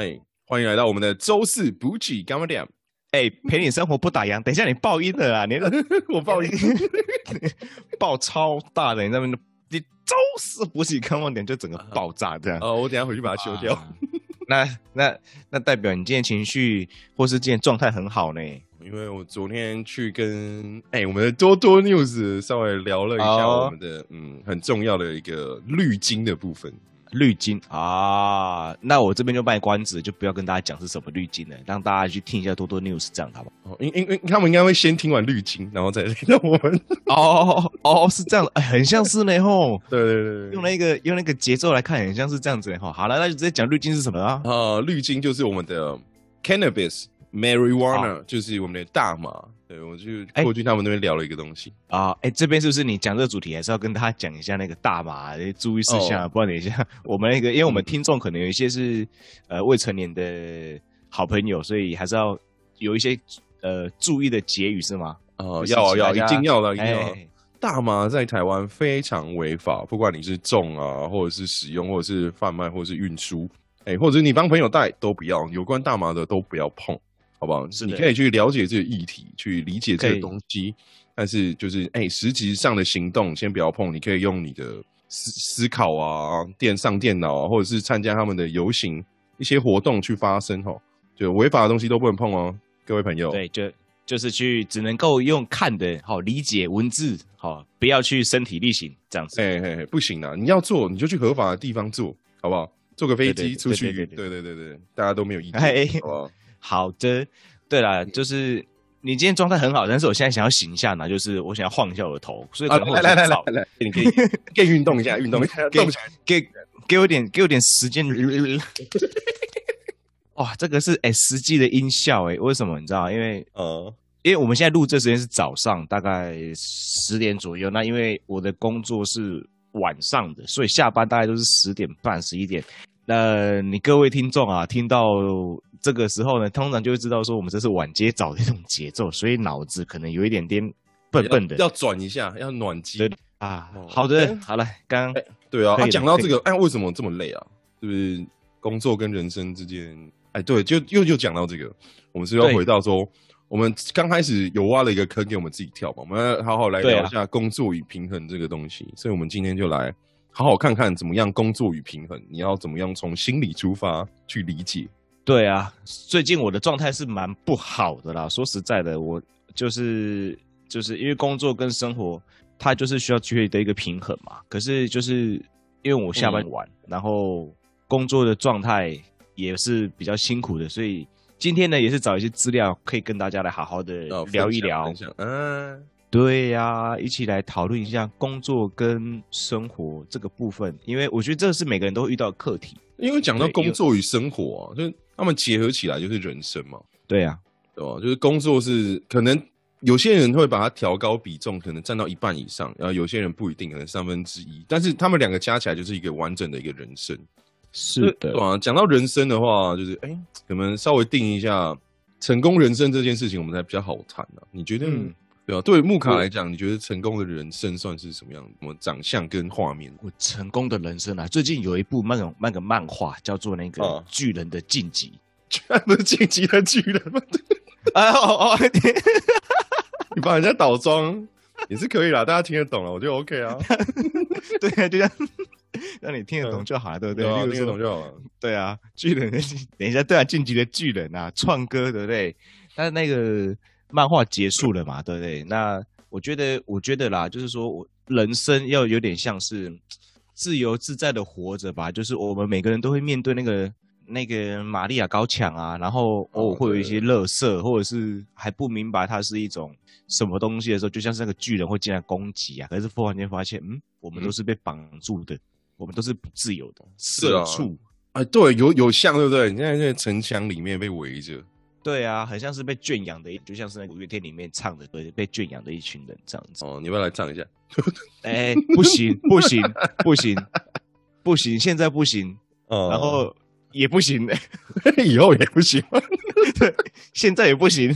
哎，欢迎来到我们的周四补给干嘛点？哎，陪你生活不打烊。等一下你爆音了啊！你 我爆音，爆超大的，你那边你周四补给干嘛点就整个爆炸这样。哦，我等下回去把它修掉。那那那代表你今天情绪或是今天状态很好呢？因为我昨天去跟哎我们的多多 news 稍微聊了一下我们的嗯很重要的一个滤镜的部分。滤金啊，那我这边就卖关子，就不要跟大家讲是什么滤金了，让大家去听一下多多 news 这样好不好？因因因他们应该会先听完滤金，然后再听我们。哦哦，是这样，很像是呢吼。对对对，用那个用那个节奏来看，很像是这样子吼。好了，那就直接讲滤金是什么啊？呃，滤金就是我们的 cannabis marijuana，就是我们的大麻。对，我去过去他们那边聊了一个东西啊，哎，这边是不是你讲这个主题，还是要跟大家讲一下那个大麻注意事项？不然等一下 我们那个，因为我们听众可能有一些是呃未成年的好朋友，所以还是要有一些呃注意的结语是吗？哦，要要一定要的，一定要。大麻在台湾非常违法，不管你是种啊，或者是使用，或者是贩卖，或者是运输，哎，或者你帮朋友带都不要，有关大麻的都不要碰。好不好？是你可以去了解这个议题，去理解这个东西，但是就是哎，实际上的行动先不要碰。你可以用你的思思考啊，电上电脑啊，或者是参加他们的游行一些活动去发声吼。就违法的东西都不能碰哦，各位朋友。对，就就是去只能够用看的，好理解文字，好不要去身体力行这样子。哎哎，不行啊！你要做你就去合法的地方做，好不好？坐个飞机出去，对对对对，大家都没有意见，好不好？好的，对啦，就是你今天状态很好，但是我现在想要醒一下呢，就是我想要晃一下我的头，所以来来来来来来，你可以可以运动一下，运动一下，动起来，给给我点给我点时间。哇，这个是哎实际的音效哎，为什么你知道？因为呃，因为我们现在录这时间是早上大概十点左右，那因为我的工作是晚上的，所以下班大概都是十点半十一点。那你各位听众啊，听到。这个时候呢，通常就会知道说我们这是晚接早的一种节奏，所以脑子可能有一点点笨笨的，要转一下，要暖机啊。好的，好了，刚对啊，他讲到这个，哎，为什么这么累啊？是不是工作跟人生之间？哎，对，就又又讲到这个，我们是要回到说，我们刚开始有挖了一个坑给我们自己跳嘛，我们要好好来聊一下工作与平衡这个东西，所以我们今天就来好好看看怎么样工作与平衡，你要怎么样从心理出发去理解。对啊，最近我的状态是蛮不好的啦。说实在的，我就是就是因为工作跟生活，它就是需要取得一个平衡嘛。可是就是因为我下班晚，然后工作的状态也是比较辛苦的，所以今天呢也是找一些资料，可以跟大家来好好的聊一聊。嗯，对呀，一起来讨论一下工作跟生活这个部分，因为我觉得这是每个人都会遇到的课题。因为讲到工作与生活啊，就他们结合起来就是人生嘛。对呀，对吧？就是工作是可能有些人会把它调高比重，可能占到一半以上，然后有些人不一定，可能三分之一。但是他们两个加起来就是一个完整的一个人生。是的，啊。讲到人生的话，就是哎，可能稍微定一下成功人生这件事情，我们才比较好谈呢。你觉得？对啊，对木卡来讲，你觉得成功的人生算是什么样？什么长相跟画面？我成功的人生啊，最近有一部漫漫个漫画叫做那个巨人的晋级，不是晋级的巨人吗？啊哦哦，你把人家倒装也是可以啦，大家听得懂了，我就 OK 啊。对啊，就这样，让你听得懂就好了，对不对？听得懂就好了。对啊，巨人，等一下，对啊，晋级的巨人啊，创哥，对不对？但是那个。漫画结束了嘛，对不对？那我觉得，我觉得啦，就是说我人生要有点像是自由自在的活着吧。就是我们每个人都会面对那个那个玛利亚高墙啊，然后偶尔会有一些乐色，或者是还不明白它是一种什么东西的时候，就像是那个巨人会进来攻击啊。可是忽然间发现，嗯，我们都是被绑住的，我们都是不自由的，社畜。哎，对，有有像，对不对？你现在在城墙里面被围着。对啊，很像是被圈养的，就像是那五月天里面唱的，歌，被圈养的一群人这样子。哦，你要不要来唱一下？哎，不行，不行，不行，不行，现在不行，然后也不行，以后也不行，对，现在也不行，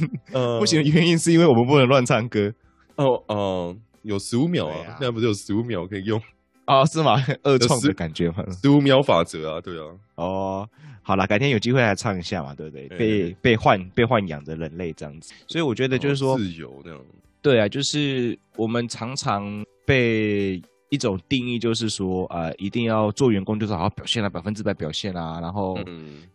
不行的原因是因为我们不能乱唱歌。哦哦，有十五秒啊，现在不是有十五秒可以用啊？是吗？二创的感觉吗？十五秒法则啊，对啊。哦。好了，改天有机会来唱一下嘛，对不对？被被豢被豢养的人类这样子，所以我觉得就是说自由那样。对啊，就是我们常常被一种定义，就是说啊，一定要做员工就是好好表现啊，百分之百表现啊，然后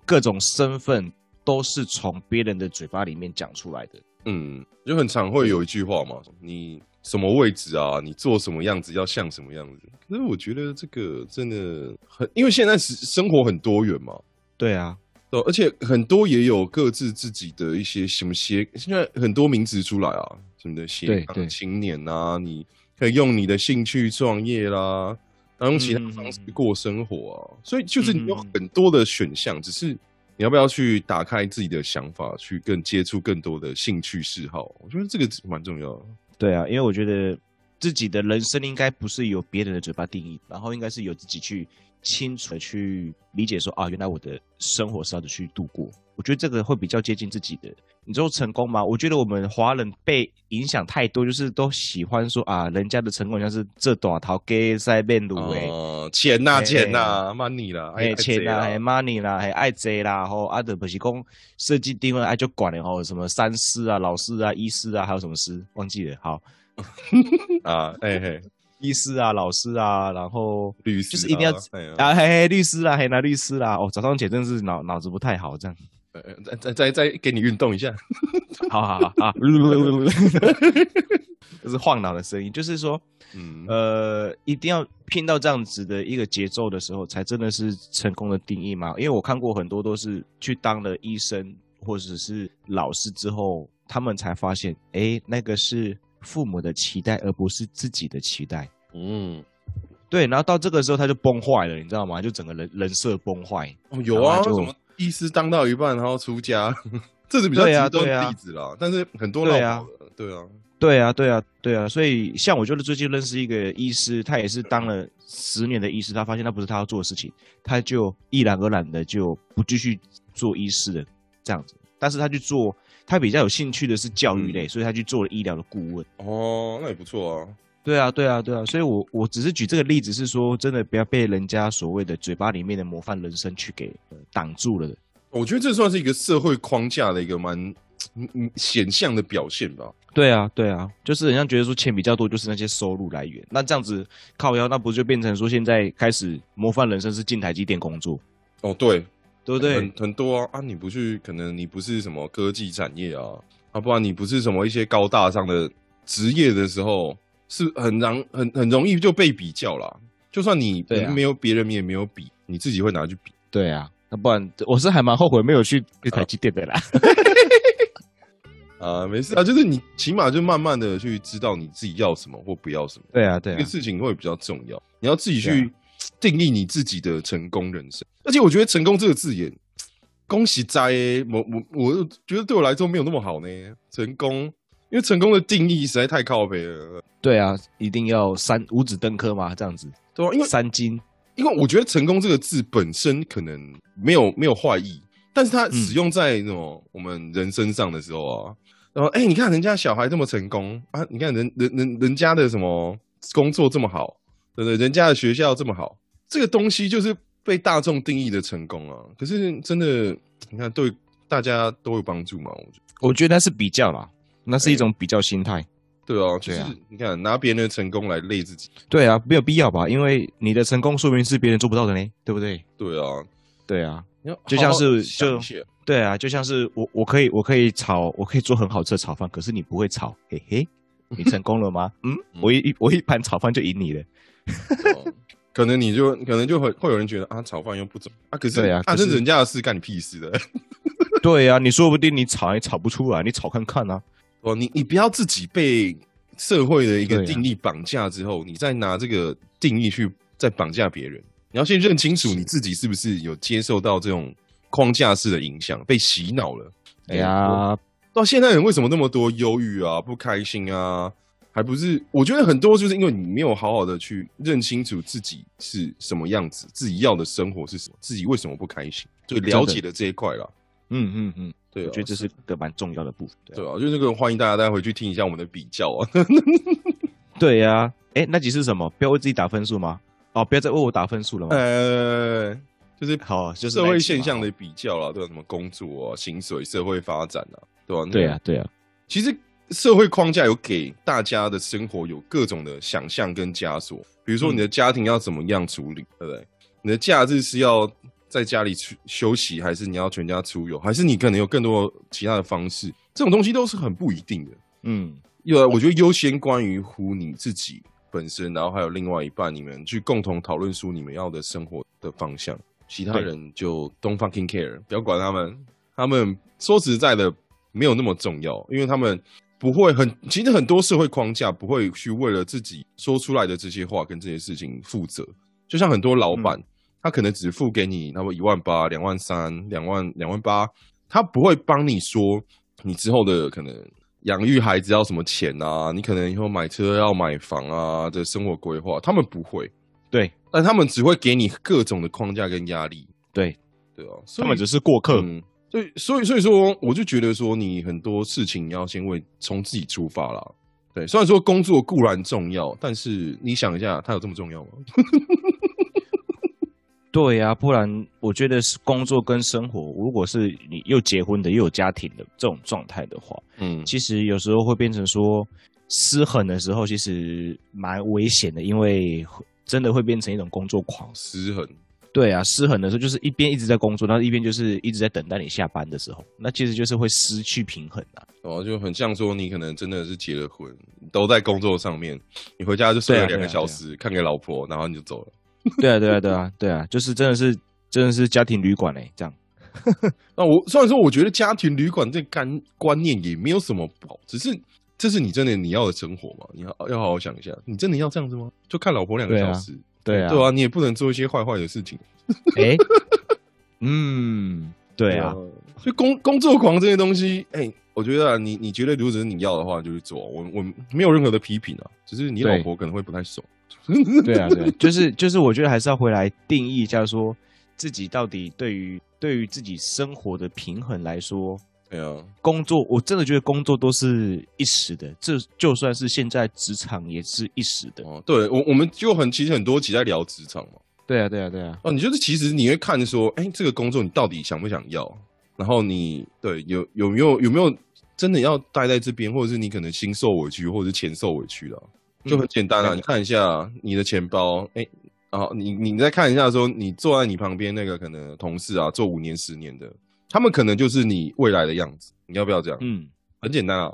各种身份都是从别人的嘴巴里面讲出来的。嗯，就很常会有一句话嘛，你。什么位置啊？你做什么样子要像什么样子？可是我觉得这个真的很，因为现在是生活很多元嘛。对啊，对，而且很多也有各自自己的一些什么斜，现在很多名词出来啊，什么的斜杠青年啊，你可以用你的兴趣创业啦，然后用其他方式过生活啊。所以就是你有很多的选项，只是你要不要去打开自己的想法，去更接触更多的兴趣嗜好？我觉得这个蛮重要的。对啊，因为我觉得自己的人生应该不是由别人的嘴巴定义，然后应该是由自己去清楚的去理解，说啊，原来我的生活是要去度过。我觉得这个会比较接近自己的。你说成功吗？我觉得我们华人被影响太多，就是都喜欢说啊，人家的成功像是这短桃给塞面路诶，钱呐钱呐，money 啦，哎钱呐，还 money 啦，还爱贼啦，吼啊德不是讲设计定位爱就管了吼，什么三师啊、老师啊、医师啊，还有什么师忘记了？好 啊，哎嘿，医师啊、老师啊，然后律师，就是一定要啊嘿嘿律师啊，嘿那律师啦，哦早上起真是脑脑子不太好这样。呃，再再再再给你运动一下，好好好啊，这是晃脑的声音，就是说，嗯，呃，一定要拼到这样子的一个节奏的时候，才真的是成功的定义嘛？因为我看过很多都是去当了医生或者是老师之后，他们才发现，哎，那个是父母的期待，而不是自己的期待。嗯，对，然后到这个时候他就崩坏了，你知道吗？就整个人人设崩坏。哦，有啊，什么？医师当到一半，然后出家，这是比较极端的例子啦。但是很多对啊，对啊，对啊，对啊，对啊。所以像我就是最近认识一个医师，他也是当了十年的医师，他发现那不是他要做的事情，他就毅然而然的就不继续做医师的这样子。但是他去做，他比较有兴趣的是教育类，所以他去做了医疗的顾问。哦，那也不错啊。对啊，对啊，对啊。所以我我只是举这个例子，是说真的不要被人家所谓的嘴巴里面的模范人生去给挡住了。我觉得这算是一个社会框架的一个蛮嗯显象的表现吧。对啊，对啊，就是人家觉得说钱比较多，就是那些收入来源。那这样子靠腰，那不就变成说现在开始模范人生是进台积电工作？哦，对，对不对？很很多啊啊！你不去，可能你不是什么科技产业啊，啊，不然你不是什么一些高大上的职业的时候。是很容很很容易就被比较啦，就算你没有别人，你也没有比，你自己会拿去比。对啊，那不然我是还蛮后悔没有去台积电的啦。啊，没事啊，就是你起码就慢慢的去知道你自己要什么或不要什么。对啊，对，这个事情会比较重要。你要自己去定义你自己的成功人生。而且我觉得“成功”这个字眼，恭喜在我我我觉得对我来说没有那么好呢。成功。因为成功的定义实在太靠北了。对啊，一定要三五子登科嘛？这样子，对啊，因为三金，因为我觉得“成功”这个字本身可能没有没有坏意，但是它使用在那种我们人身上的时候啊，然后哎，你看人家小孩这么成功啊，你看人人人人家的什么工作这么好，对不对？人家的学校这么好，这个东西就是被大众定义的成功啊。可是真的，你看对大家都有帮助嘛？我觉得，我觉得是比较啦。那是一种比较心态，对啊，就是你看拿别人的成功来累自己，对啊，没有必要吧？因为你的成功说明是别人做不到的呢，对不对？对啊，对啊，就像是就对啊，就像是我我可以我可以炒我可以做很好吃的炒饭，可是你不会炒，嘿嘿，你成功了吗？嗯，我一我一盘炒饭就赢你了，可能你就可能就会会有人觉得啊，炒饭又不怎么啊，可是啊，那是人家的事，干你屁事的。对啊，你说不定你炒也炒不出来，你炒看看啊。哦，你你不要自己被社会的一个定义绑架之后，你再拿这个定义去再绑架别人。你要先认清楚你自己是不是有接受到这种框架式的影响，被洗脑了。哎呀，到现在人为什么那么多忧郁啊、不开心啊？还不是我觉得很多就是因为你没有好好的去认清楚自己是什么样子，自己要的生活是什么，自己为什么不开心，就了解了这一块了。嗯嗯嗯。对，我觉得这是个蛮重要的部分。对啊，就那个欢迎大家大家回去听一下我们的比较啊。对呀，哎，那集是什么？不要为自己打分数吗？哦，不要再为我打分数了吗？呃，就是好，就是社会现象的比较啦，对吧？什么工作啊、薪水、社会发展啊，对吧？对啊，对啊。其实社会框架有给大家的生活有各种的想象跟枷锁，比如说你的家庭要怎么样处理，对不对？你的假日是要在家里去休息，还是你要全家出游，还是你可能有更多其他的方式？这种东西都是很不一定的。嗯，有我觉得优先关于乎你自己本身，然后还有另外一半，你们去共同讨论出你们要的生活的方向。其他人就 don't fucking care，不要管他们。他们说实在的，没有那么重要，因为他们不会很。其实很多社会框架不会去为了自己说出来的这些话跟这些事情负责。就像很多老板，他可能只付给你那么一万八、两万三、两万两万八，他不会帮你说你之后的可能养育孩子要什么钱啊，你可能以后买车要买房啊的生活规划，他们不会。对。但他们只会给你各种的框架跟压力，对对啊，他们只是过客，所以所以所以说，我就觉得说，你很多事情要先为从自己出发啦。对，虽然说工作固然重要，但是你想一下，它有这么重要吗？对呀，不然我觉得是工作跟生活，如果是你又结婚的又有家庭的这种状态的话，嗯，其实有时候会变成说失衡的时候，其实蛮危险的，因为。真的会变成一种工作狂，失衡。对啊，失衡的时候就是一边一直在工作，然后一边就是一直在等待你下班的时候，那其实就是会失去平衡啊。哦，就很像说你可能真的是结了婚，都在工作上面，你回家就睡了两个小时，看给老婆，然后你就走了。对啊，对啊，对啊，对啊，就是真的是真的是家庭旅馆嘞，这样。那我虽然说我觉得家庭旅馆这干观念也没有什么不好，只是。这是你真的你要的生活嘛？你要要好好想一下，你真的要这样子吗？就看老婆两个小时，对啊，对啊，你也不能做一些坏坏的事情。哎，嗯，对啊，所以工工作狂这些东西，哎，我觉得你你觉得如果是你要的话，就去做。我我没有任何的批评啊，只是你老婆可能会不太爽。对啊，对，就是就是，我觉得还是要回来定义一下，说自己到底对于对于自己生活的平衡来说。对啊，工作我真的觉得工作都是一时的，这就算是现在职场也是一时的。哦，对我我们就很其实很多集在聊职场嘛。对啊，对啊，对啊。哦，你就是其实你会看说，哎，这个工作你到底想不想要？然后你对有有没有有没有真的要待在这边，或者是你可能心受委屈，或者是钱受委屈了，就很简单啊。你看一下你的钱包，哎，然后你你再看一下说，你坐在你旁边那个可能同事啊，做五年十年的。他们可能就是你未来的样子，你要不要这样？嗯，很简单啊。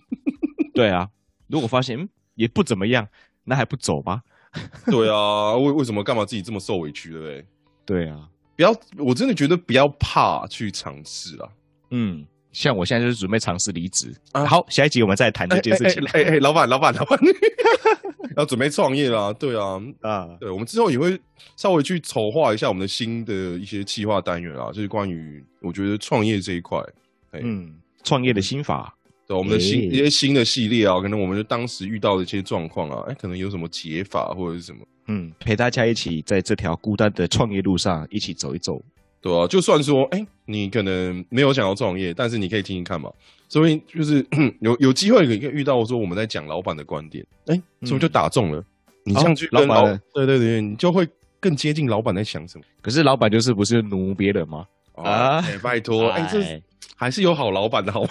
对啊，如果发现也不怎么样，那还不走吗？对啊，为为什么干嘛自己这么受委屈，对不对？对啊，不要，我真的觉得不要怕去尝试啊。嗯，像我现在就是准备尝试离职啊。好，下一集我们再谈这件事情。哎哎，老板，老板，老板。要准备创业啦，对啊，啊，对，我们之后也会稍微去筹划一下我们的新的一些计划单元啊，就是关于我觉得创业这一块，嗯，创业的心法，对，我们的新一些新的系列啊，可能我们就当时遇到的一些状况啊，哎，可能有什么解法或者是什么，嗯，陪大家一起在这条孤单的创业路上一起走一走。对啊，就算说，哎，你可能没有想要创业，但是你可以听听看嘛。所以就是 有有机会可以遇到说我们在讲老板的观点，哎，是不是就打中了？你这样去跟老，对对对，你就会更接近老板在想什么。可是老板就是不是奴别人吗？啊，拜托，哎，这还是有好老板的好吗？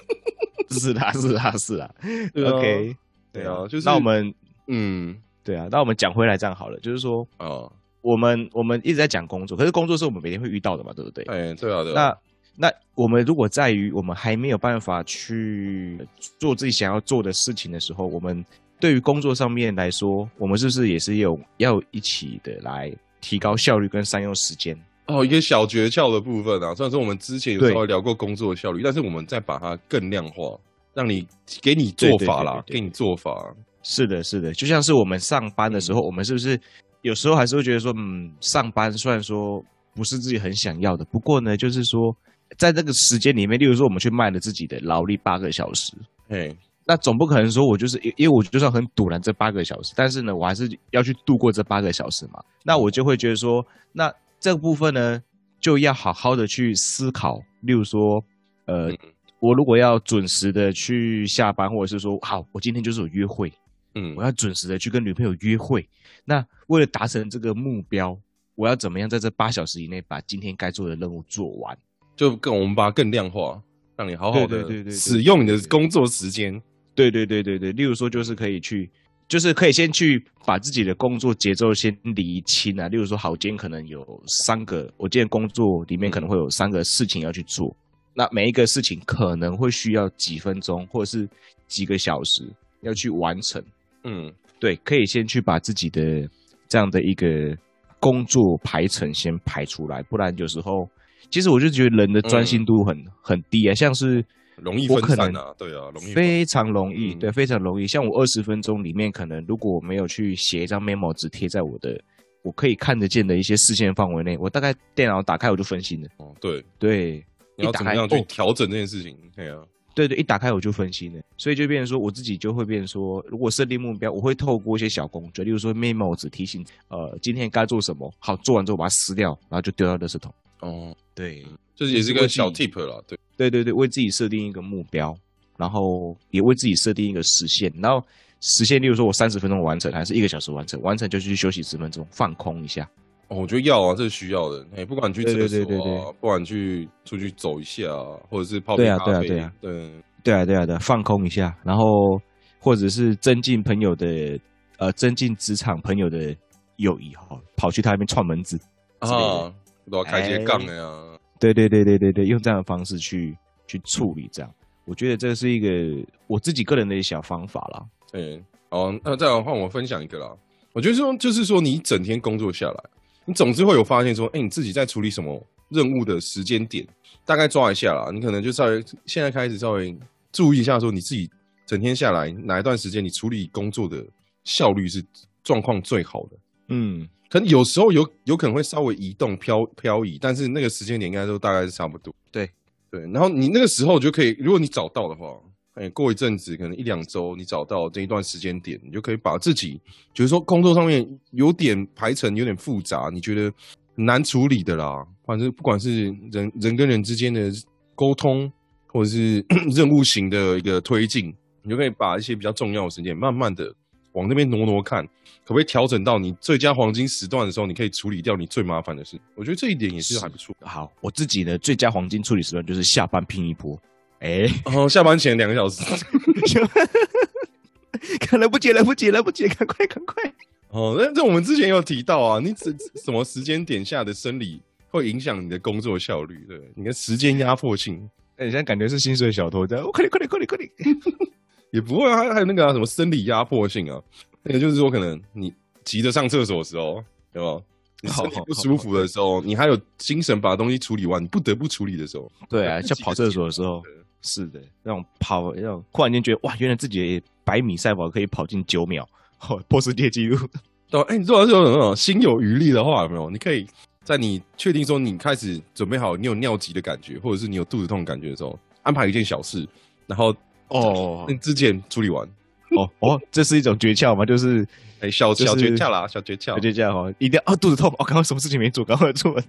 是啊，是啊，是啊。OK，对啊，就是那我们，嗯，对啊，那我们讲回来这样好了，就是说，啊。我们我们一直在讲工作，可是工作是我们每天会遇到的嘛，对不对？哎，对啊，对。那那我们如果在于我们还没有办法去做自己想要做的事情的时候，我们对于工作上面来说，我们是不是也是有要一起的来提高效率跟善用时间？哦，一个小诀窍的部分啊，虽然说我们之前有稍微聊过工作的效率，但是我们再把它更量化，让你给你做法啦，给你做法。是的，是的，就像是我们上班的时候，我们是不是？有时候还是会觉得说，嗯，上班虽然说不是自己很想要的，不过呢，就是说，在这个时间里面，例如说我们去卖了自己的劳力八个小时，哎，那总不可能说我就是因为我就算很堵拦这八个小时，但是呢，我还是要去度过这八个小时嘛。那我就会觉得说，那这个部分呢，就要好好的去思考。例如说，呃，我如果要准时的去下班，或者是说，好，我今天就是有约会。嗯，我要准时的去跟女朋友约会。那为了达成这个目标，我要怎么样在这八小时以内把今天该做的任务做完？就更我们把它更量化，让你好好的使用你的工作时间。对对对对对，例如说就是可以去，就是可以先去把自己的工作节奏先理清啊。例如说，好，今天可能有三个，我今天工作里面可能会有三个事情要去做，那每一个事情可能会需要几分钟或者是几个小时要去完成。嗯，对，可以先去把自己的这样的一个工作排程先排出来，不然有时候其实我就觉得人的专心度很、很低啊，像是容易分散啊，对啊，容易非常容易，嗯对，非常容易。像我二十分钟里面，可能如果我没有去写一张 memo 纸贴在我的我可以看得见的一些视线范围内，我大概电脑打开我就分心了。哦，对，对，你要一打开怎么样去哦调整这件事情？对啊，对对，一打开我就分心了，所以就变成说我自己就会变成说，如果设定目标，我会透过一些小工具，例如说 memo 只提醒，呃，今天该做什么，好，做完之后把它撕掉，然后就丢到垃圾桶。哦，对，这是也是个小 tip 了，对，对对对，为自己设定一个目标，然后也为自己设定一个时限，然后时限，例如说我三十分钟完成，还是一个小时完成，完成就去休息十分钟，放空一下。哦，我觉得要啊，这是需要的。哎，不管去对厕所对对对啊，不管去出去走一下啊，或者是泡对啊杯咖啡，对啊对啊对，对啊对啊对啊，放空一下，然后或者是增进朋友的呃增进职场朋友的友谊哈，跑去他那边串门子。啊，都要开些杠的呀。对对对对对对，用这样的方式去去处理，这样我觉得这是一个我自己个人的一小方法啦。对，好，那再来换我分享一个啦。我觉得说，就是说，你一整天工作下来，你总之会有发现说，哎、你自己在处理什么任务的时间点，大概抓一下啦。你可能就稍微现在开始稍微注意一下，说你自己整天下来哪一段时间你处理工作的效率是状况最好的。嗯，可能有时候有有可能会稍微移动漂漂移，但是那个时间点应该都大概是差不多。对对，然后你那个时候就可以，如果你找到的话，哎，过一阵子可能一两周，你找到这一段时间点，你就可以把自己，就是说工作上面有点排程有点复杂，你觉得难处理的啦，反正不管是人人跟人之间的沟通，或者是 任务型的一个推进，你就可以把一些比较重要的时间，慢慢的往那边挪挪看，可不可以调整到你最佳黄金时段的时候，你可以处理掉你最麻烦的事。我觉得这一点也是还不错。好，我自己的最佳黄金处理时段就是下班拼一波。哎，然后下班前两个小时，看来不及，来不及，来不及，赶快，赶快！哦，那这我们之前有提到啊，你什什么时间点下的生理会影响你的工作效率？对，你的时间压迫性哎，你现在感觉是薪水小偷这样，我快点，快点，快点，快点！也不会啊，还还有那个、啊、什么生理压迫性啊，那个就是说可能你急着上厕所的时候，对吧？你身体不舒服的时候，你还有精神把东西处理完，你不得不处理的时候，对啊，像跑厕所的时候，是的，那种跑，那种忽然间觉得哇，原来自己百米赛跑可以跑进九秒，哦，破世界纪录。对吧，哎、你如果是有那种心有余力的话，有没有？你可以在你确定说你开始准备好，你有尿急的感觉，或者是你有肚子痛的感觉的时候，安排一件小事，然后哦那之前处理完。哦哦，这是一种诀窍吗？就是哎、小就是小诀窍啦，小诀窍。小诀窍哦，一定要啊肚子痛，哦，刚刚什么事情没做，赶快做。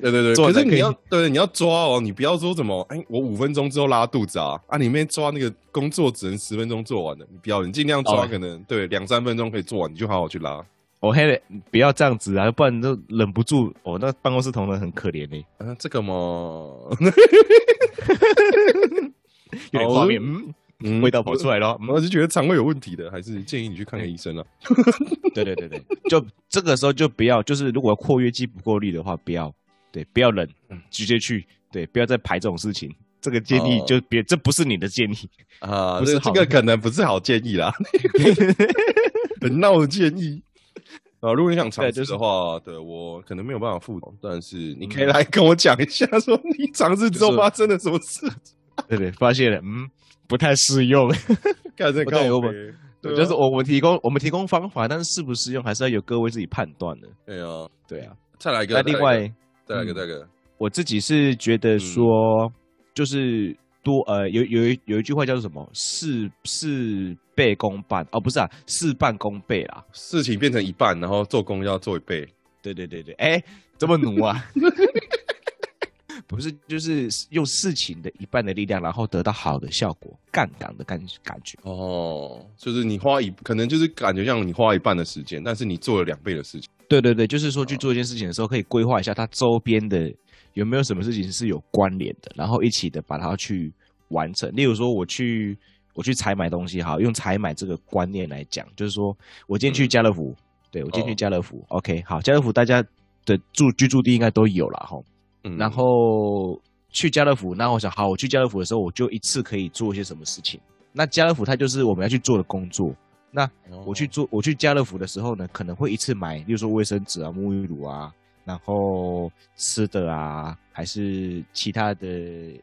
对对对，可是你要对你要抓哦，你不要说什么哎、我五分钟之后拉肚子啊啊！里面抓那个工作只能十分钟做完的，你不要，你尽量抓，哦可能、对两三分钟可以做完，你就好好去拉。我黑了，不要这样子啊，不然都忍不住。哦，那办公室同仁很可怜呢，啊，这个嘛，有点画面，嗯，嗯味道跑出来了。嗯我是觉得肠胃有问题的，还是建议你去看看医生啊。对对对对，就这个时候就不要，就是如果括约肌不够力的话，不要，对，不要忍，直接去，对，不要再排这种事情。这个建议哦就别，这不是你的建议。啊，不是这这个可能不是好建议啦，很闹的建议。啊，如果你想尝试对就是的话，对我可能没有办法付，但是你可以嗯来跟我讲一下，说你尝试之后就是发生了什么事。对对，发现了，嗯，不太适用。看这个，对我们对啊就是我们提供我们提供方法，但是适不适用还是要由各位自己判断的。对啊，对啊，再来一个，那另外再来一个，嗯再来一个，我自己是觉得说，就是多呃，有有一有一句话叫做什么？事事倍功半哦，不是啊，事半功倍啦。事情变成一半，然后做工要做一倍。对对对对，哎，这么努啊？不是，就是用事情的一半的力量，然后得到好的效果，杠杆的感感觉。哦，就是你花一，可能就是感觉像你花一半的时间，但是你做了两倍的事情。对对对，就是说去做一件事情的时候，可以规划一下它周边的有没有什么事情是有关联的，然后一起的把它去完成。例如说，我去我去采买东西，好，用采买这个观念来讲，就是说我今天去家乐福，对我今天去家乐福，OK，好，家乐福大家的住居住地应该都有了哈，然后去家乐福，那我想，好，我去家乐福的时候，我就一次可以做一些什么事情？那家乐福它就是我们要去做的工作。那我去做，我去家乐福的时候呢，可能会一次买，比如说卫生纸啊、沐浴乳啊，然后吃的啊，还是其他的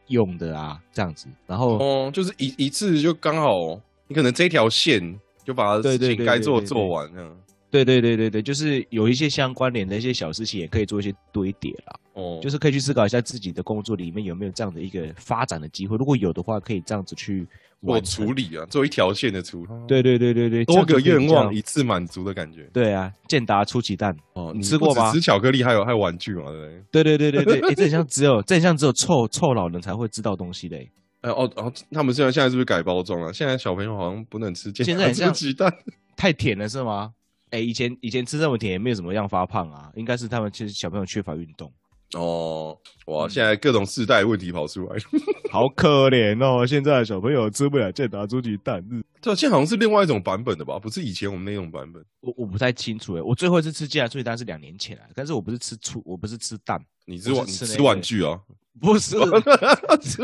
用的啊，这样子。然后哦，就是一一次就刚好，你可能这条线就把事情该做做完这样。对对对对对，就是有一些相关联的一些小事情，也可以做一些堆叠啦。哦，就是可以去思考一下自己的工作里面有没有这样的一个发展的机会。如果有的话，可以这样子去做处理啊，做一条线的处理。对对对对对，多个愿望一次满足的感觉。对啊，健达出奇蛋哦，你吃过吗？吃巧克力还有还有玩具嘛？对对对对对对，哎，这很像只有这很像只有臭臭老人才会知道东西嘞。哎哦哦，他们现在现在是不是改包装了？现在小朋友好像不能吃健达出奇蛋，太甜了是吗？哎，以前以前吃这么甜也没有怎么样发胖啊，应该是他们其实小朋友缺乏运动哦。哇，现在各种世代问题跑出来，好可怜哦！现在小朋友吃不了健达猪蹄蛋，这现在好像是另外一种版本的吧？不是以前我们那种版本。我我不太清楚哎，我最后一次吃健达猪蹄蛋是两年前啊，但是我不是吃出，我不是吃蛋，你是玩吃玩具啊？不是 吃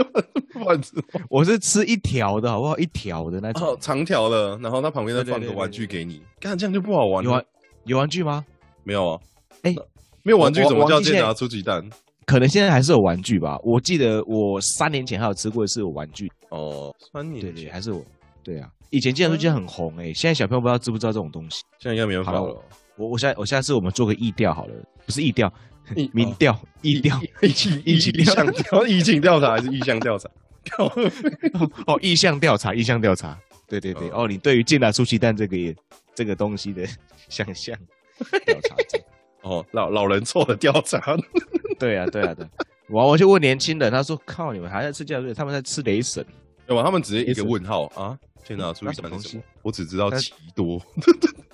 玩具，我是吃一条的好不好？一条的那种长条的，然后它旁边再放个玩具给你，看这样就不好玩。有玩有玩具吗？没有啊。哎，没有玩具怎么叫健达出鸡蛋？可能现在还是有玩具吧。我记得我三年前还有吃过一次有玩具哦。三年前还是我对啊，以前健达出鸡蛋很红哎。现在小朋友不知道知不知道这种东西？现在应该没有搞了。我我现在我下次我们做个意调好了，不是意调。民调、意调、意情、意情调查、意情调查还是意向调查？哦，意向调查、意向调查。对对对，哦，你对于健达出奇蛋这个这个东西的想象调查？哦，老老人做的调查。对啊，对啊，对。我我就问年轻人，他说：“靠，你们还在吃健达？他们在吃雷神，对吧？他们只是一个问号啊。天哪出什么？我只知道奇多。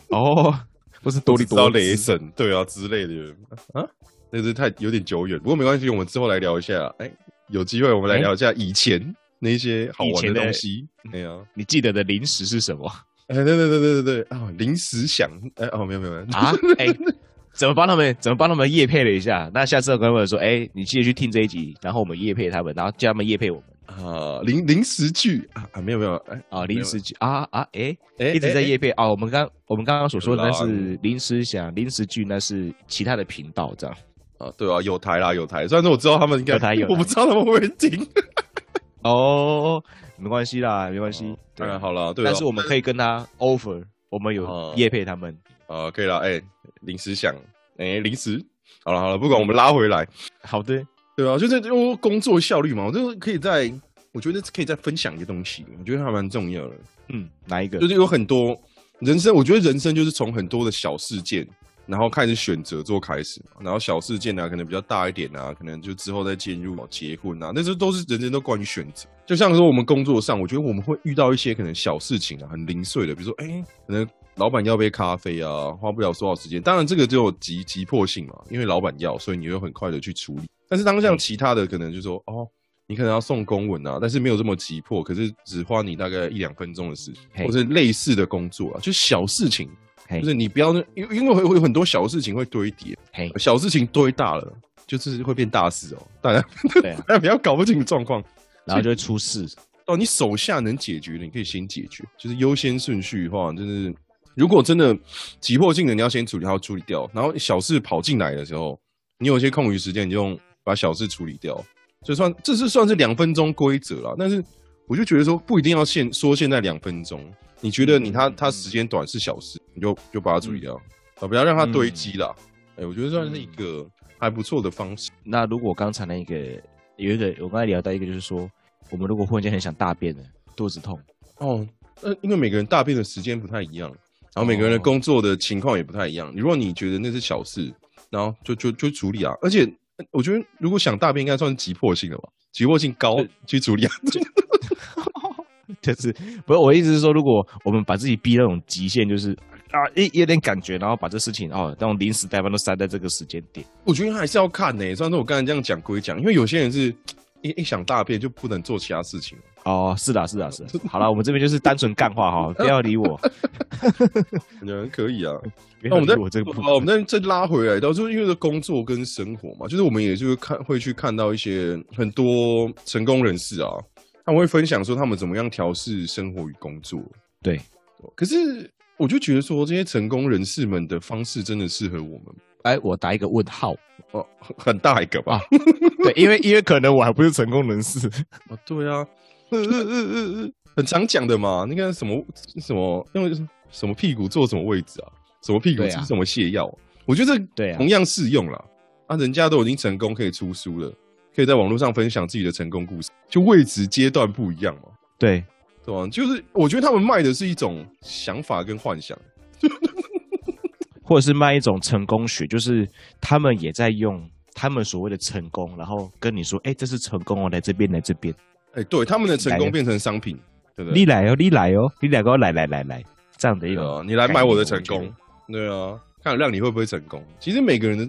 哦，不是多利多雷神，对啊之类的啊。”那是太有点久远，不过没关系，我们之后来聊一下。哎，有机会我们来聊一下以前那些好玩的东西。哎呀，你记得的零食是什么？哎，对对对对对对啊！零食想，哎哦，没有没有啊！哎，怎么帮他们？怎么帮他们夜配了一下？那下次我跟他们说，哎，你记得去听这一集，然后我们夜配他们，然后叫他们夜配我们啊。临临时剧啊啊，没有没有，哎啊，临时剧啊啊，哎哎，一直在夜配啊。我们刚我们刚刚所说的那是临时想，临时剧那是其他的频道这样。啊，对啊，有台啦，有台。虽然说我知道他们应该有台有，我不知道他们会不会听。哦，没关系啦，没关系。当然好了，对。但是我们可以跟他 offer，我们有叶配他们。啊，可以了。哎，临时想，哎，临时。好了好了，不管我们拉回来。好的，对啊，就是用工作效率嘛，我就可以在，我觉得可以再分享一个东西，我觉得还蛮重要的。嗯，哪一个？就是有很多人生，我觉得人生就是从很多的小事件。然后开始选择做开始，然后小事件呢，可能比较大一点啊，可能就之后再进入结婚啊，那这都是人人都关于选择。就像说我们工作上，我觉得我们会遇到一些可能小事情啊，很零碎的，比如说，哎，可能老板要杯咖啡啊，花不了多少时间。当然这个就有急急迫性嘛，因为老板要，所以你会很快的去处理。但是当像其他的，可能就说，哦，你可能要送公文啊，但是没有这么急迫，可是只花你大概一两分钟的事，或者类似的工作啊，就小事情。就是你不要，因因为会会有很多小事情会堆叠，小事情堆大了，就是会变大事哦。大家大家不要搞不清状况，然后就会出事。哦，你手下能解决的，你可以先解决。就是优先顺序的话，就是如果真的急迫性的，你要先处理，要处理掉。然后小事跑进来的时候，你有一些空余时间，你就用把小事处理掉。就算这是算是两分钟规则了，但是我就觉得说不一定要现说现在两分钟。你觉得你他他时间短是小事，你就就把它处理掉啊，不要让它堆积了。哎，我觉得算是一个还不错的方式。那如果刚才那个有一个，我刚才聊到一个，就是说，我们如果忽然间很想大便的，肚子痛哦，那因为每个人大便的时间不太一样，然后每个人的工作的情况也不太一样。如果你觉得那是小事，然后就就就处理啊。而且我觉得如果想大便，应该算是急迫性的吧，急迫性高去处理啊。就是不是我意思是说，如果我们把自己逼那种极限，就是啊，一有点感觉，然后把这事情哦，那种临时代班都塞在这个时间点。我觉得还是要看呢。虽然说我刚才这样讲归讲，因为有些人是一一想大便就不能做其他事情。哦，是的，是的，是。好了，我们这边就是单纯干话哈，不要理我。嗯，可以啊。那我们再我这个，我们再再拉回来，到就是因为工作跟生活嘛，就是我们也就是看会去看到一些很多成功人士啊，他们会分享说他们怎么样调试生活与工作。对，可是我就觉得说这些成功人士们的方式真的适合我们。哎，我打一个问号哦，很大一个吧？对，因为因为可能我还不是成功人士啊。对啊。嗯嗯嗯嗯嗯，很常讲的嘛，那个什么什么，因为什么屁股坐什么位置啊，什么屁股吃什么泻药，我觉得对同样适用啦啊。人家都已经成功，可以出书了，可以在网络上分享自己的成功故事，就位置阶段不一样嘛。对，对吧？就是我觉得他们卖的是一种想法跟幻想，或者是卖一种成功学，就是他们也在用他们所谓的成功，然后跟你说，哎，这是成功哦，来这边，来这边。哎，对，他们的成功变成商品，对不对？你来哦，你来哦，你两个来来来来，这样的一个，你来买我的成功，对啊，看让你会不会成功。其实每个人的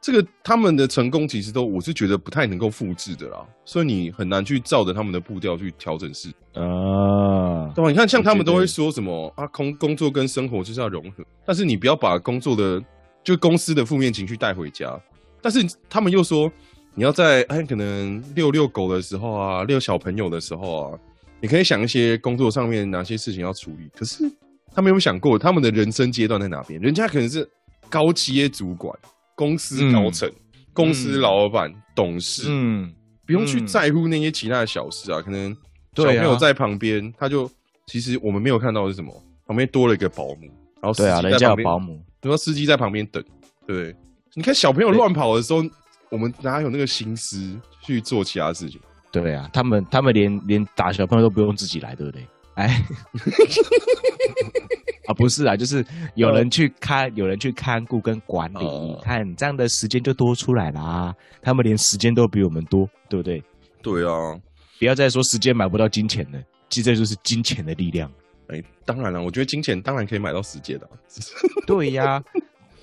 这个他们的成功，其实都我是觉得不太能够复制的啦，所以你很难去照着他们的步调去调整事啊。对吧？你看，像他们都会说什么啊，工工作跟生活就是要融合，但是你不要把工作的就公司的负面情绪带回家。但是他们又说。你要在哎，可能遛遛狗的时候啊，遛小朋友的时候啊，你可以想一些工作上面哪些事情要处理。可是他没有想过他们的人生阶段在哪边？人家可能是高阶主管、公司高层、公司老板、董事，嗯，不用去在乎那些其他的小事啊。可能小朋友在旁边，他就其实我们没有看到是什么，旁边多了一个保姆，然后对啊，人家保姆，然后司机在旁边等。对，你看小朋友乱跑的时候。我们哪有那个心思去做其他事情？对啊，他们他们连连打小朋友都不用自己来，对不对？哎，啊不是啊，就是有人去看，有人去看顾跟管理，你看这样的时间就多出来啦。他们连时间都比我们多，对不对？对啊，不要再说时间买不到金钱了，其实这就是金钱的力量。哎，当然了，我觉得金钱当然可以买到时间的。对呀。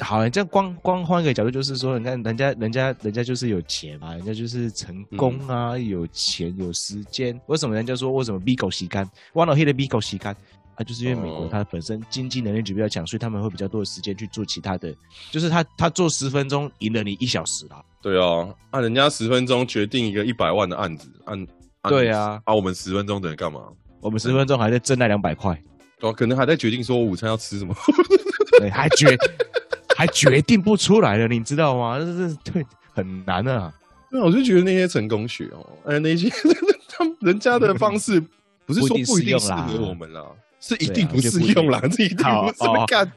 好，这样光光换一个角度，就是说，你看人家人家人家就是有钱嘛，人家就是成功啊，有钱有时间。为什么人家说为什么 B 狗吸干，忘了黑的 B 狗吸干啊？就是因为美国它本身经济能力就比较强，所以他们会比较多的时间去做其他的。就是他他做十分钟赢了你一小时啦。对啊，按人家十分钟决定一个一百万的案子，按对啊，啊我们十分钟等于干嘛？我们十分钟还在挣那两百块，哦，可能还在决定说午餐要吃什么，对，还决。还决定不出来了，你知道吗？这是对很难啊。那我就觉得那些成功学哦，哎，那些 他们人家的方式，不是说不一定适合我们啦，是一定不适用啦，这一定不么干。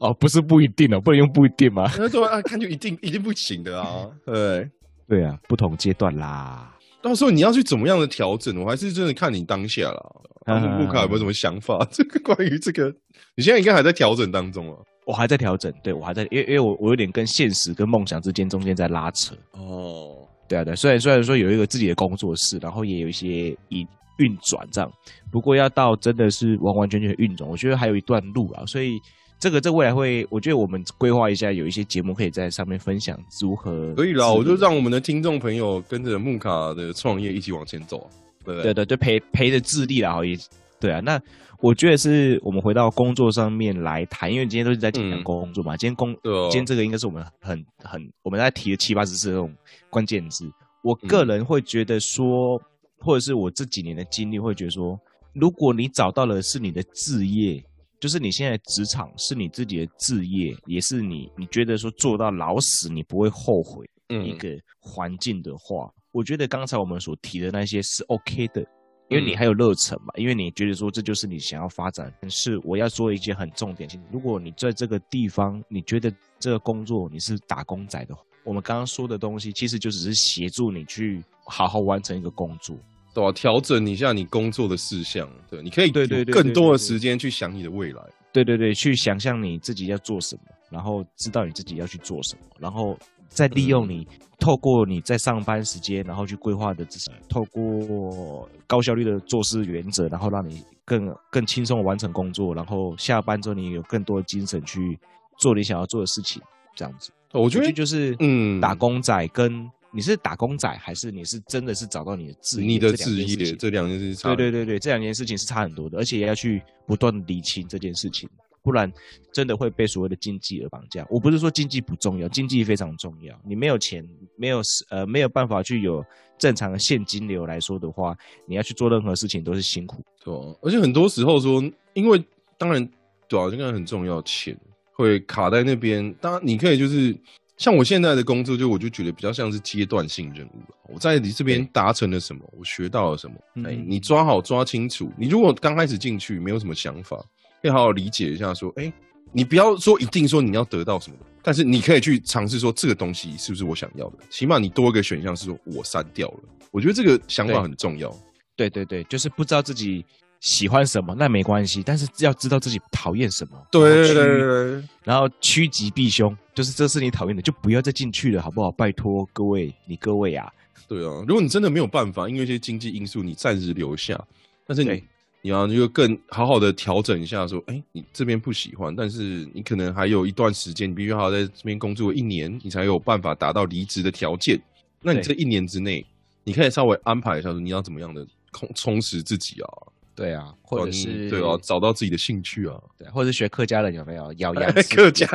哦，不是不一定哦，不能用不一定吗？他说啊，看就一定一定不行的啊。对对啊，不同阶段啦。到时候你要去怎么样的调整，我还是真的看你当下啦。他们布卡有没有什么想法？这个关于这个，你现在应该还在调整当中啊。我还在调整，对我还在，因为因为我我有点跟现实跟梦想之间中间在拉扯。哦，对啊对，虽然虽然说有一个自己的工作室，然后也有一些运运转这样，不过要到真的是完完全全的运转，我觉得还有一段路啊。所以这个这未来会，我觉得我们规划一下，有一些节目可以在上面分享如何。可以啦，我就让我们的听众朋友跟着木卡的创业一起往前走。对对对，就陪陪着智力啦，也对啊，那。我觉得是我们回到工作上面来谈，因为今天都是在讲工作嘛。今天工，今天这个应该是我们很很我们在提的七八十次这种关键字。我个人会觉得说，或者是我这几年的经历会觉得说，如果你找到了是你的置业，就是你现在职场是你自己的置业，也是你你觉得说做到老死你不会后悔一个环境的话，我觉得刚才我们所提的那些是 OK 的。因为你还有热忱嘛，因为你觉得说这就是你想要发展。但是我要说一件很重点，如果你在这个地方，你觉得这个工作你是打工仔的话，我们刚刚说的东西其实就只是协助你去好好完成一个工作，对吧？调整一下你工作的事项，对，你可以对对对更多的时间去想你的未来，对对对，去想象你自己要做什么，然后知道你自己要去做什么，然后。再利用你透过你在上班时间，然后去规划的，透过高效率的做事原则，然后让你更更轻松的完成工作，然后下班之后你有更多的精神去做你想要做的事情，这样子。我觉得就是嗯，打工仔跟你是打工仔，还是你是真的是找到你的职你的职业这两件事情，对对对对，这两件事情是差很多的，而且也要去不断理清这件事情。不然真的会被所谓的经济而绑架。我不是说经济不重要，经济非常重要。你没有钱，没有呃没有办法去有正常的现金流来说的话，你要去做任何事情都是辛苦。对，而且很多时候说，因为当然对啊，这个很重要，钱会卡在那边。当然你可以就是像我现在的工作，就我就觉得比较像是阶段性任务我在你这边达成了什么，我学到了什么，哎，你抓好抓清楚。你如果刚开始进去没有什么想法。可以好好理解一下，说，哎，你不要说一定说你要得到什么，但是你可以去尝试说这个东西是不是我想要的，起码你多一个选项是说我删掉了。我觉得这个想法很重要。对对对，就是不知道自己喜欢什么，那没关系，但是要知道自己讨厌什么。对对对，然后趋吉避凶，就是这是你讨厌的，就不要再进去了，好不好？拜托各位，你各位啊。对啊，如果你真的没有办法，因为一些经济因素，你暂时留下，但是你。你要就更好好的调整一下，说，哎，你这边不喜欢，但是你可能还有一段时间，你必须好好在这边工作一年，你才有办法达到离职的条件。那你这一年之内，你可以稍微安排一下，说你要怎么样的充充实自己啊？对啊，或者是对啊，找到自己的兴趣啊，对，或者学客家人有没有咬牙 客家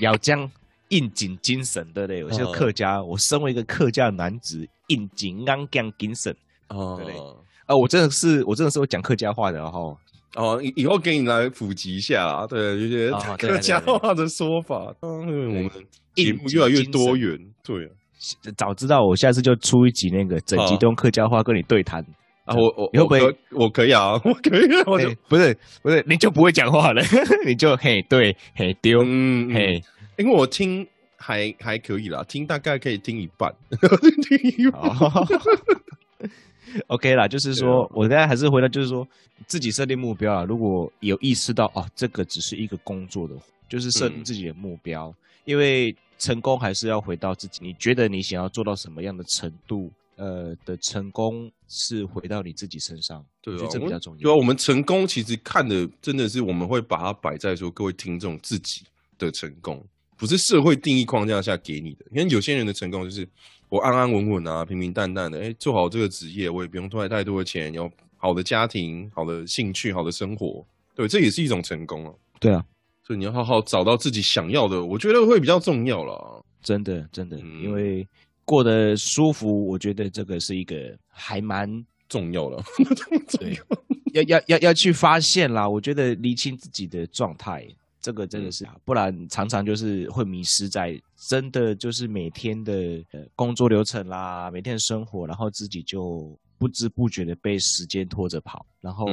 咬姜 应景精神，对不对？有些客家，我身为一个客家男子，应景刚刚精神，哦，对不对？啊，我真的是，我真的是会讲客家话的哈。哦，以以后给你来普及一下啊，对，有些客家话的说法。嗯，我们节目越来越多元，对。早知道我下次就出一集那个整集都用客家话跟你对谈啊。我我会不会 我可以啊，我可以。我不是不是，你就不会讲话了，你就嘿对嘿丢嗯嘿，因为我听还还可以啦，听大概可以听一半，听一半。OK 啦，就是说，我现在还是回到，就是说，自己设定目标啊。如果有意识到哦，这个只是一个工作的，就是设定自己的目标，因为成功还是要回到自己。你觉得你想要做到什么样的程度？呃，的成功是回到你自己身上，对，这比较重要。对啊，我们成功其实看的真的是我们会把它摆在说，各位听众自己的成功，不是社会定义框架下给你的。你看有些人的成功就是。我安安稳稳啊，平平淡淡的，哎，做好这个职业，我也不用赚太多的钱，有好的家庭、好的兴趣、好的生活，对，这也是一种成功啊。对啊，所以你要好好找到自己想要的，我觉得会比较重要了。真的，真的，因为过得舒服，我觉得这个是一个还蛮重要的。对，要要要要去发现啦，我觉得理清自己的状态。这个真的是，不然常常就是会迷失在真的就是每天的呃工作流程啦，每天的生活，然后自己就不知不觉的被时间拖着跑，然后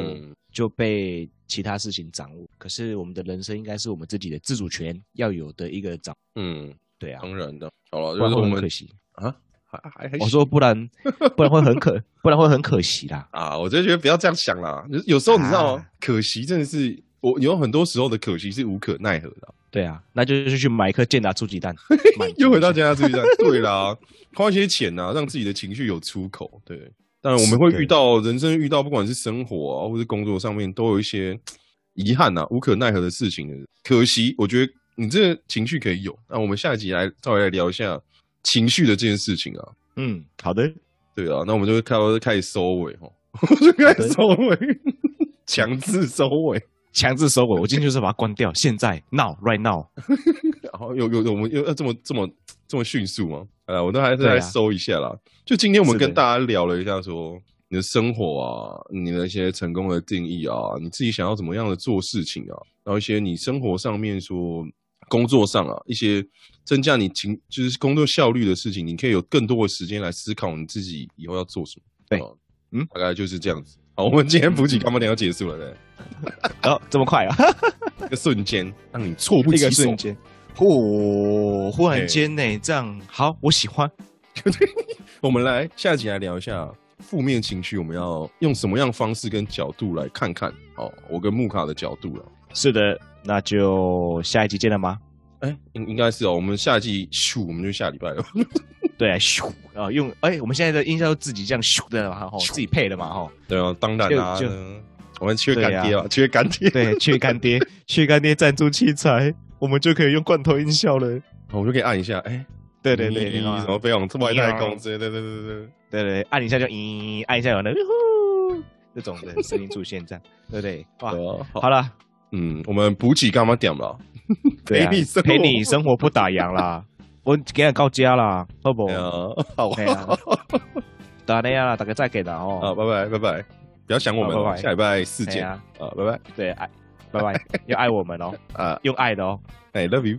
就被其他事情掌握。可是我们的人生应该是我们自己的自主权要有的一个掌。嗯，对啊，当然的。好了，就是我们可惜啊，还还我说不然 不然会很可，不然会很可惜啦。啊，我就觉得不要这样想啦。有时候你知道吗，可惜真的是。我有很多时候的可惜是无可奈何的，对啊，那就是去买一颗健达出鸡蛋，又回到健达出鸡蛋，对啦，花一些钱呐，让自己的情绪有出口，对。当然我们会遇到人生遇到不管是生活啊，或是工作上面，都有一些遗憾呐，无可奈何的事情的。可惜，我觉得你这个情绪可以有。那我们下一集来稍微来聊一下情绪的这件事情啊。嗯，好的，对啊，那我们就会开开始收尾哈，就 开始收尾，强制收尾。强制收尾，我今天就是把它关掉。现在，now right now，然后 有有我们又要这么这么这么迅速吗？呃，我都还是来搜一下啦。就今天我们跟大家聊了一下，说你的生活啊，你的一些成功的定义啊，你自己想要怎么样的做事情啊，然后一些你生活上面说工作上啊，一些增加你情就是工作效率的事情，你可以有更多的时间来思考你自己以后要做什么。对，嗯，大概就是这样子。好，我们今天补给干嘛点要结束了，对。哦，这么快啊！一个瞬间让你猝不及防，瞬间，嚯！忽然间呢，这样好，我喜欢。我们来下集来聊一下负面情绪，我们要用什么样方式跟角度来看看？哦，我跟木卡的角度了。是的，那就下一集见了吗？哎，应应该是哦。我们下一季咻，我们就下礼拜了。对，咻啊，用哎，我们现在的音效自己这样咻的嘛，吼，自己配的嘛，吼。对啊，当然啦。我们缺干爹啊，缺干爹，对，缺干爹，缺干爹赞助器材，我们就可以用罐头音效了。我就可以按一下，哎，对对对，什么飞往外太空之类，对对对对对对对，按一下就咦，按一下有那呼这种的声音出现，这样对不对？哇，好了，嗯，我们补给干嘛点了？陪你陪你生活不打烊啦，我今日到家啦，好不？好，打那样了，大家再给的哦。啊，拜拜拜拜，不要想我们，下礼拜四见。啊，拜拜，对，爱，拜拜，要爱我们哦，啊，用爱的哦，哎，love you。